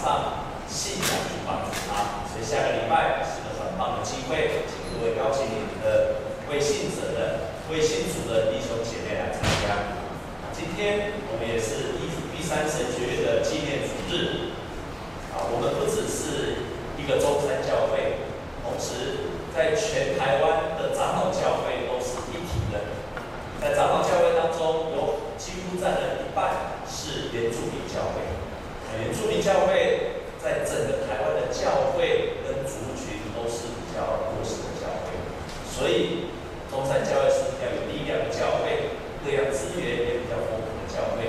上信仰去帮助他。所以下个礼拜是个很棒的机会，请各位邀请你们的微信者的、微信主的弟兄姐妹来参加。今天我们也是一一三神学院的纪念主日。啊，我们不只是一个中山教会，同时在全台湾的长老教会都是一体的。在长老教会当中，有几乎占了一半是原住民教会。原住民教会在整个台湾的教会跟族群都是比较弱势的教会，所以中山教会是比较有力量的教会，各样资源也比较丰富的教会。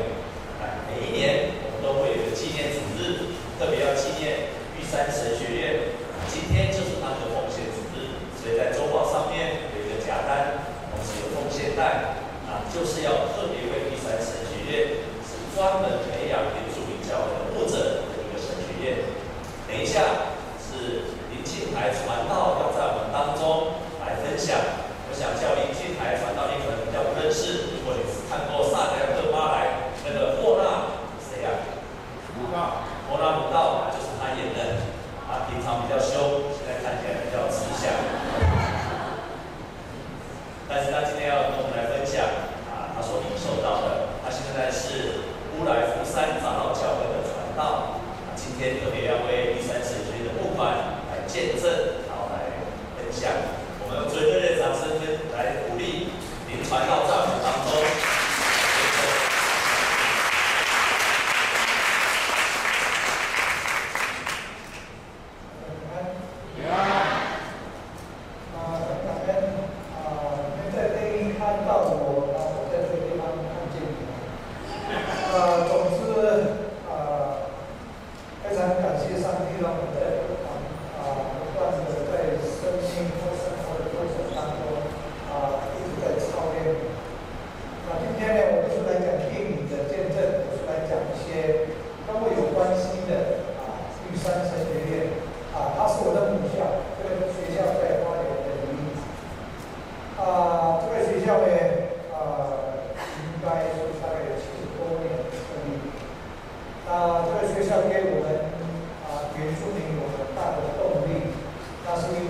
啊，每一年我们都会有一个纪念主日。特别要纪念玉山神学院，今天就是他们的奉献主日，所以在周报上面有一个夹单，同时有奉献袋，啊，就是要特别为玉山神学院是专门培养原住民教会的牧者的一个神学院。等一下是林庆台传道要在我们当中来分享，我想叫林庆台传道，你可能比较不认识，如果你是看过萨德克巴莱那个莫纳谁呀？啊？摩拉鲁道就是他演的，他平常比较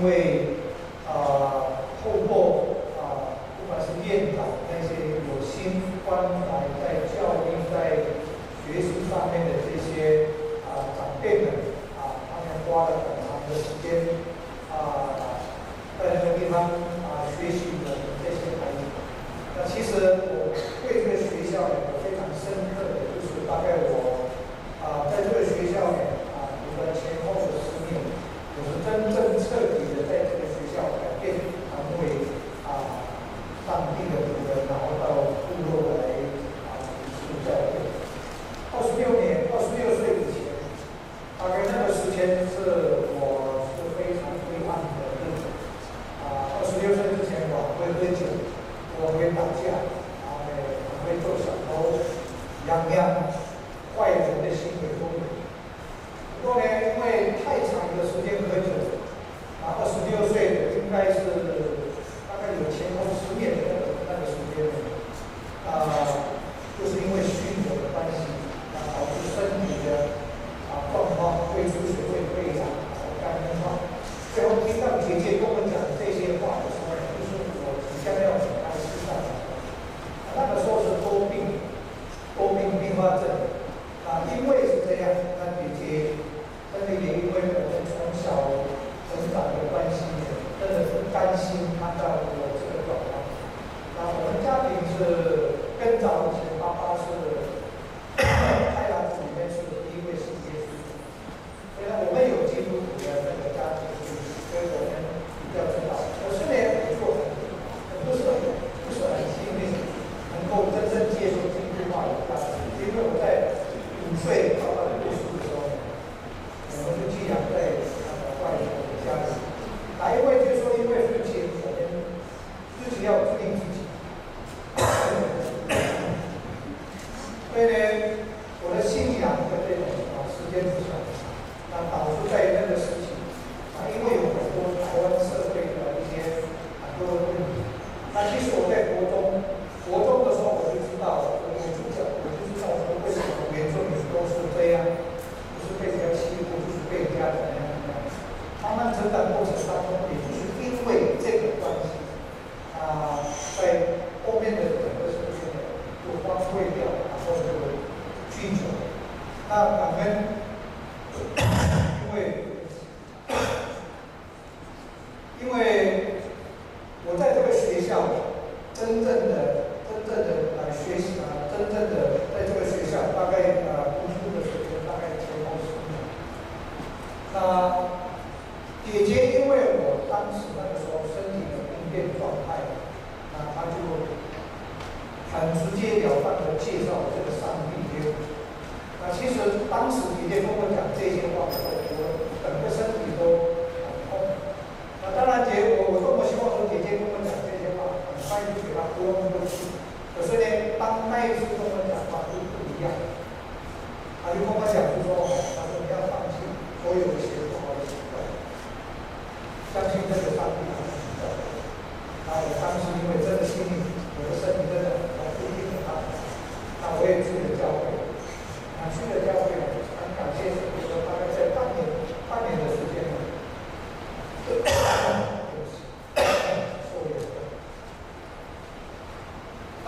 way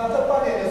那这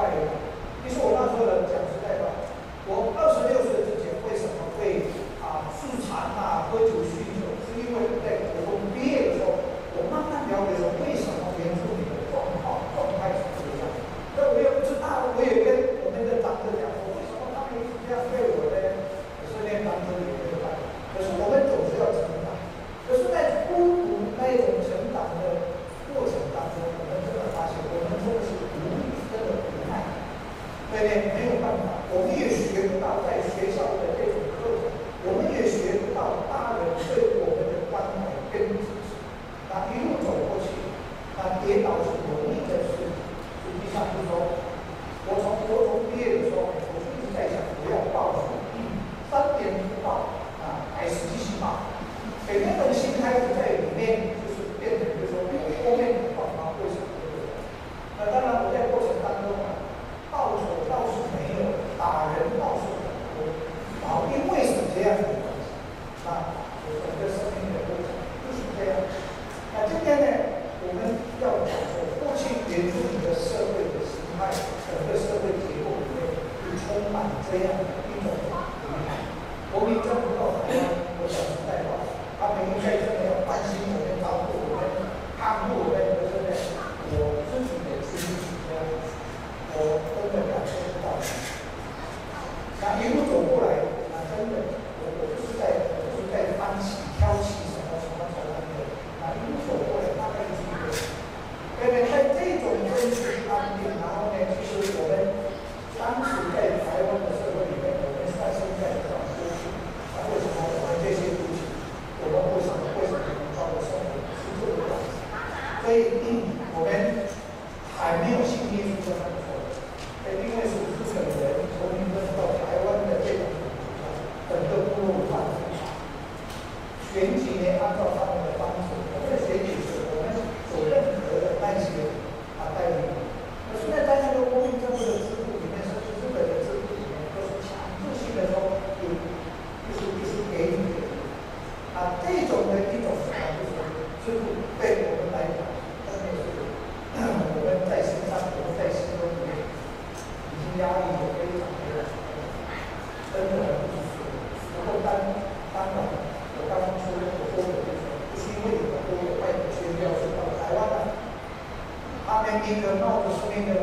required. Bản chế hành vi tội phạm của mình trong cộng. 他们一个冒着生命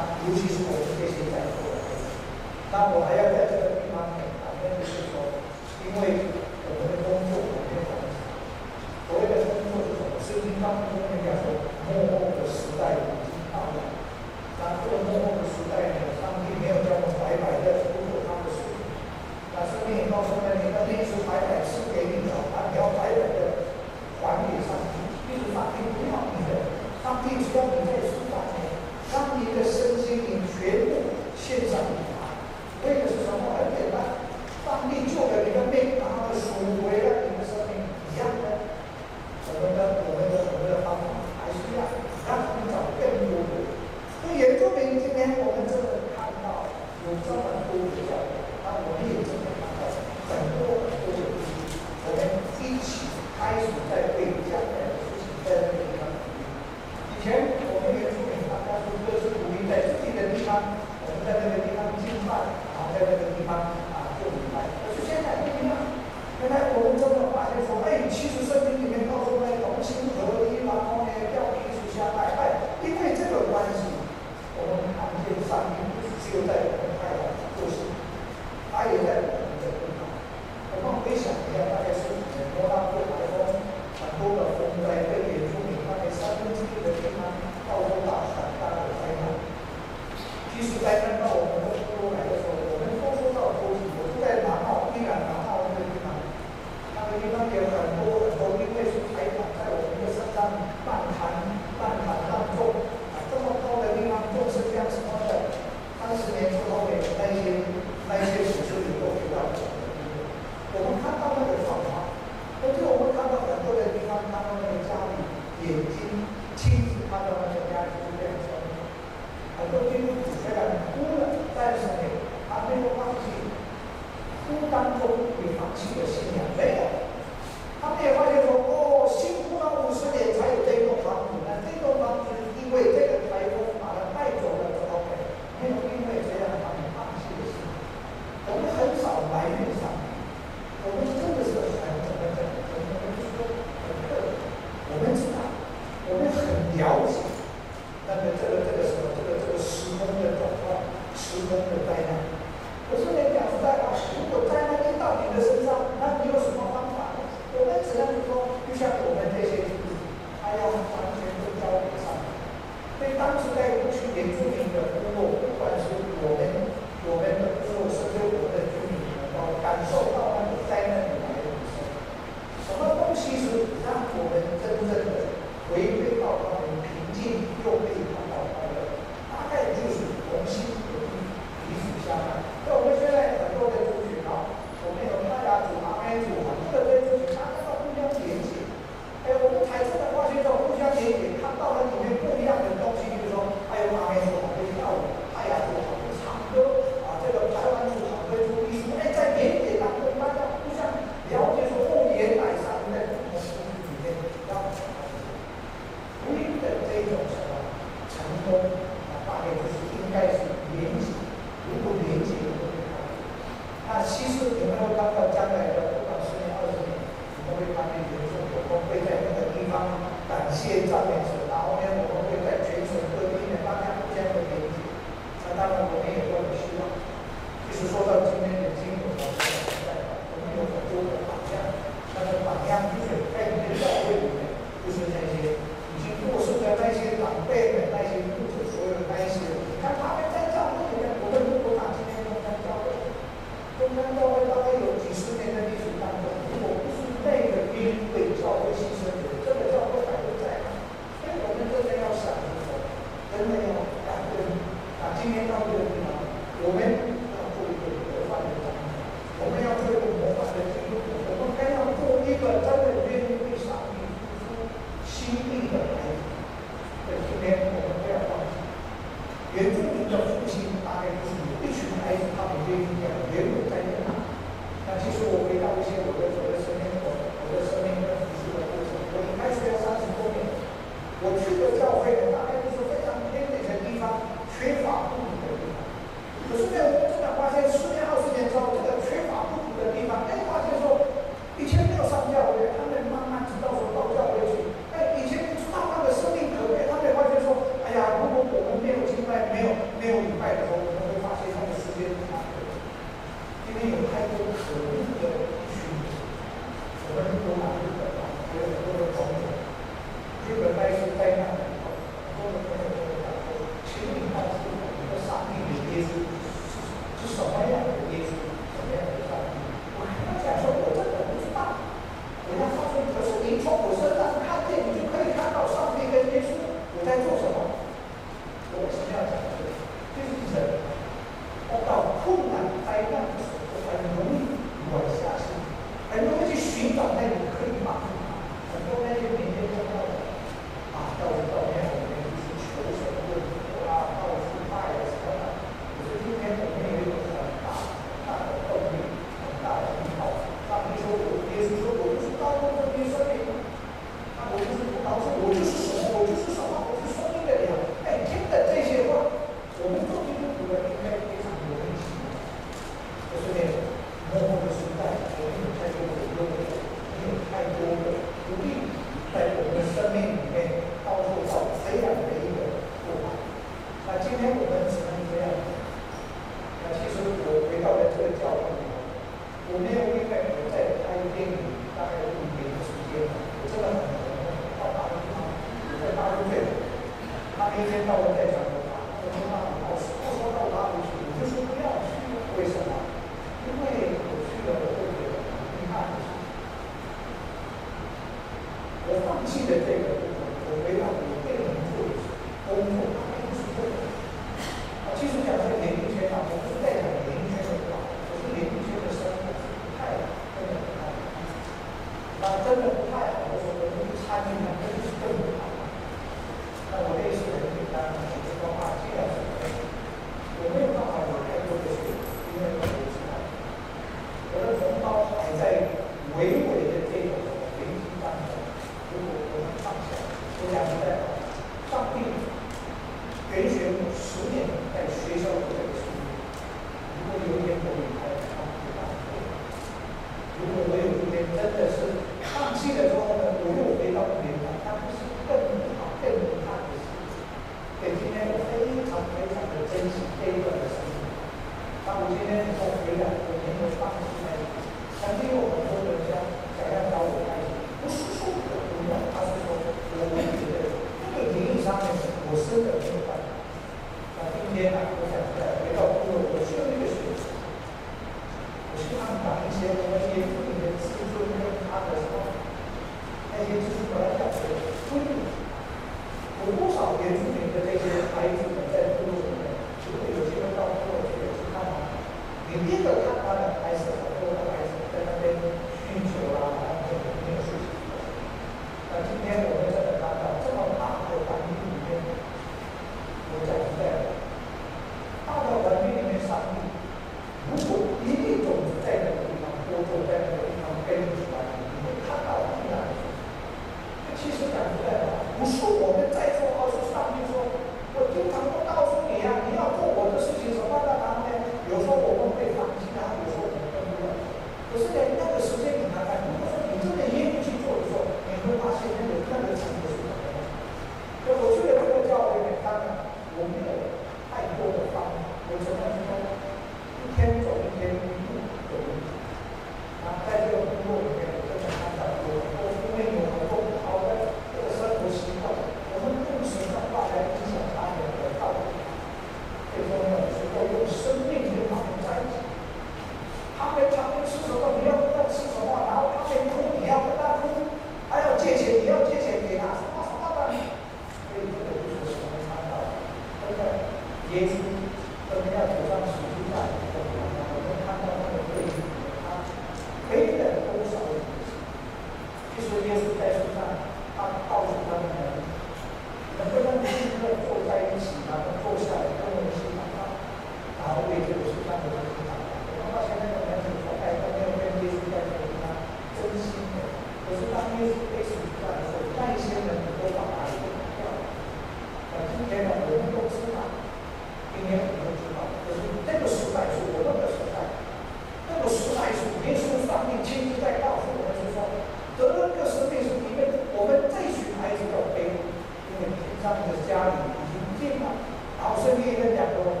让你的家里已经进了然后身边也讲两个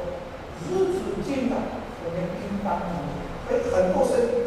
日子进了我们应当所以很多事情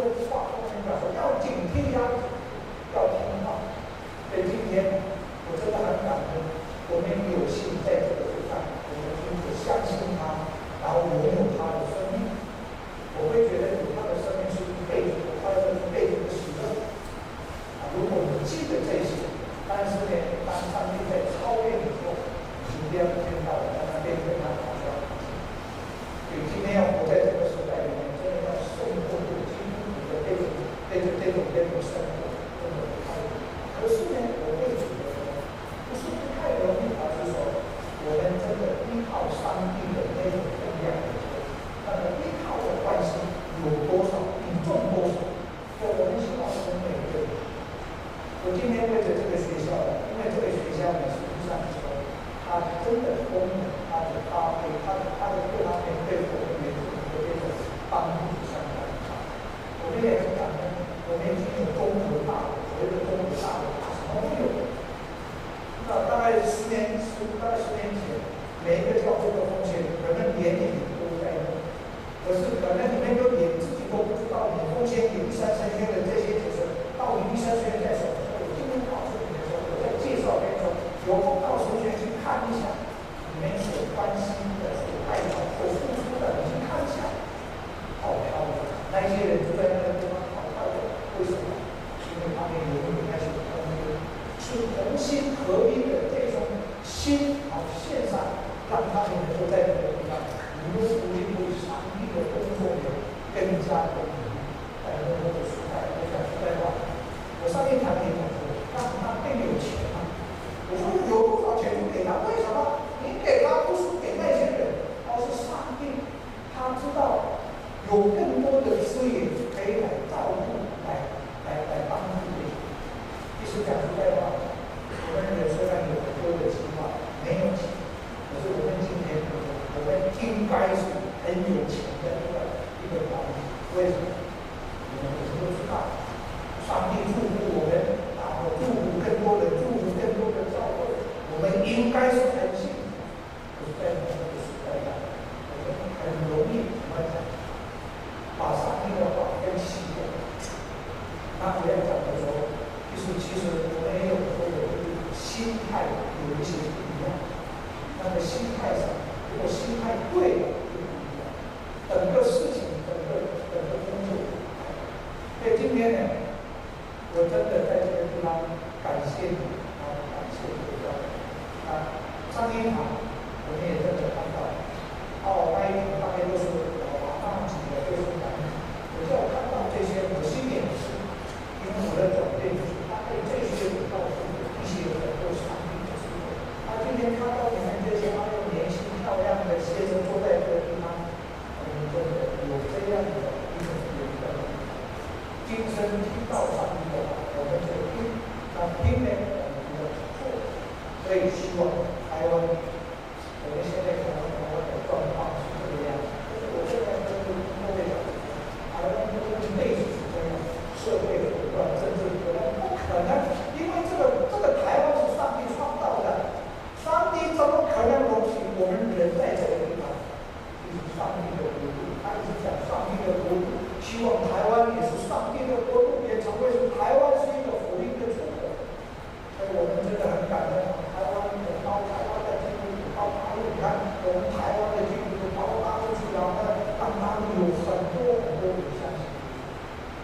上帝的国度，他一直讲上帝的国度，希望台湾也是上帝的国度，也成为台湾是一个福音的祖。所以我们真的很感动台湾的包台湾的基督徒，包括你看我们台湾的基督徒，包括大陆去，然后但，让他们有很多很多不相信。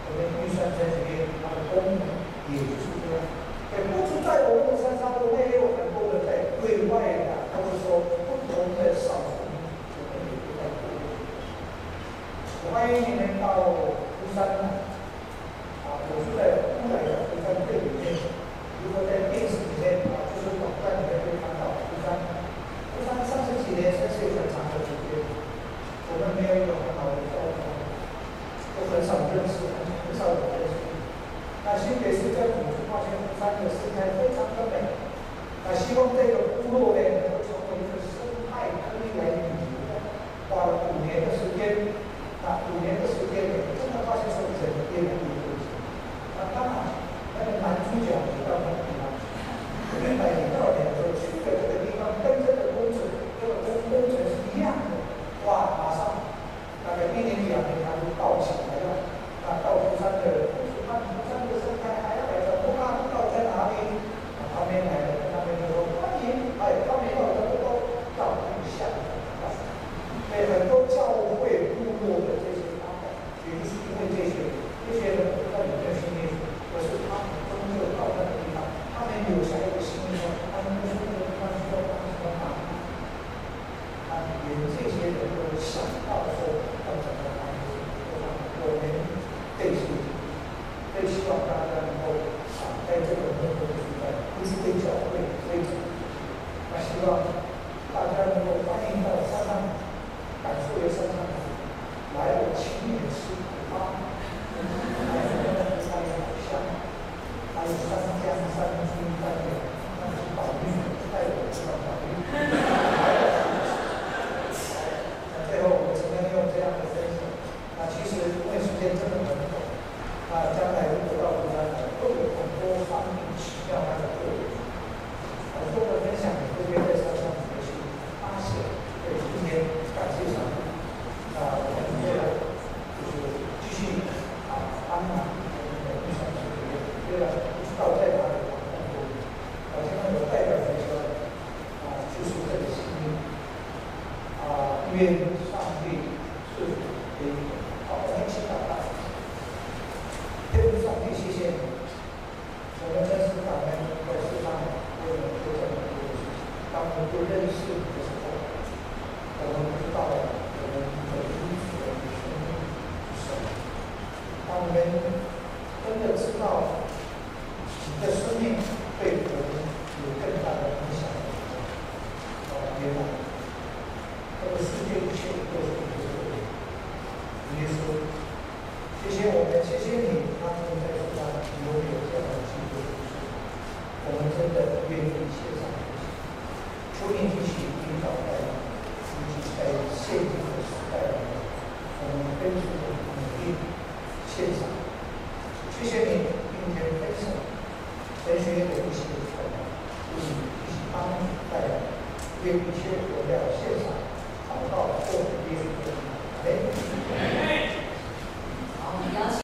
我们预算在这边，他的功能也。reign and.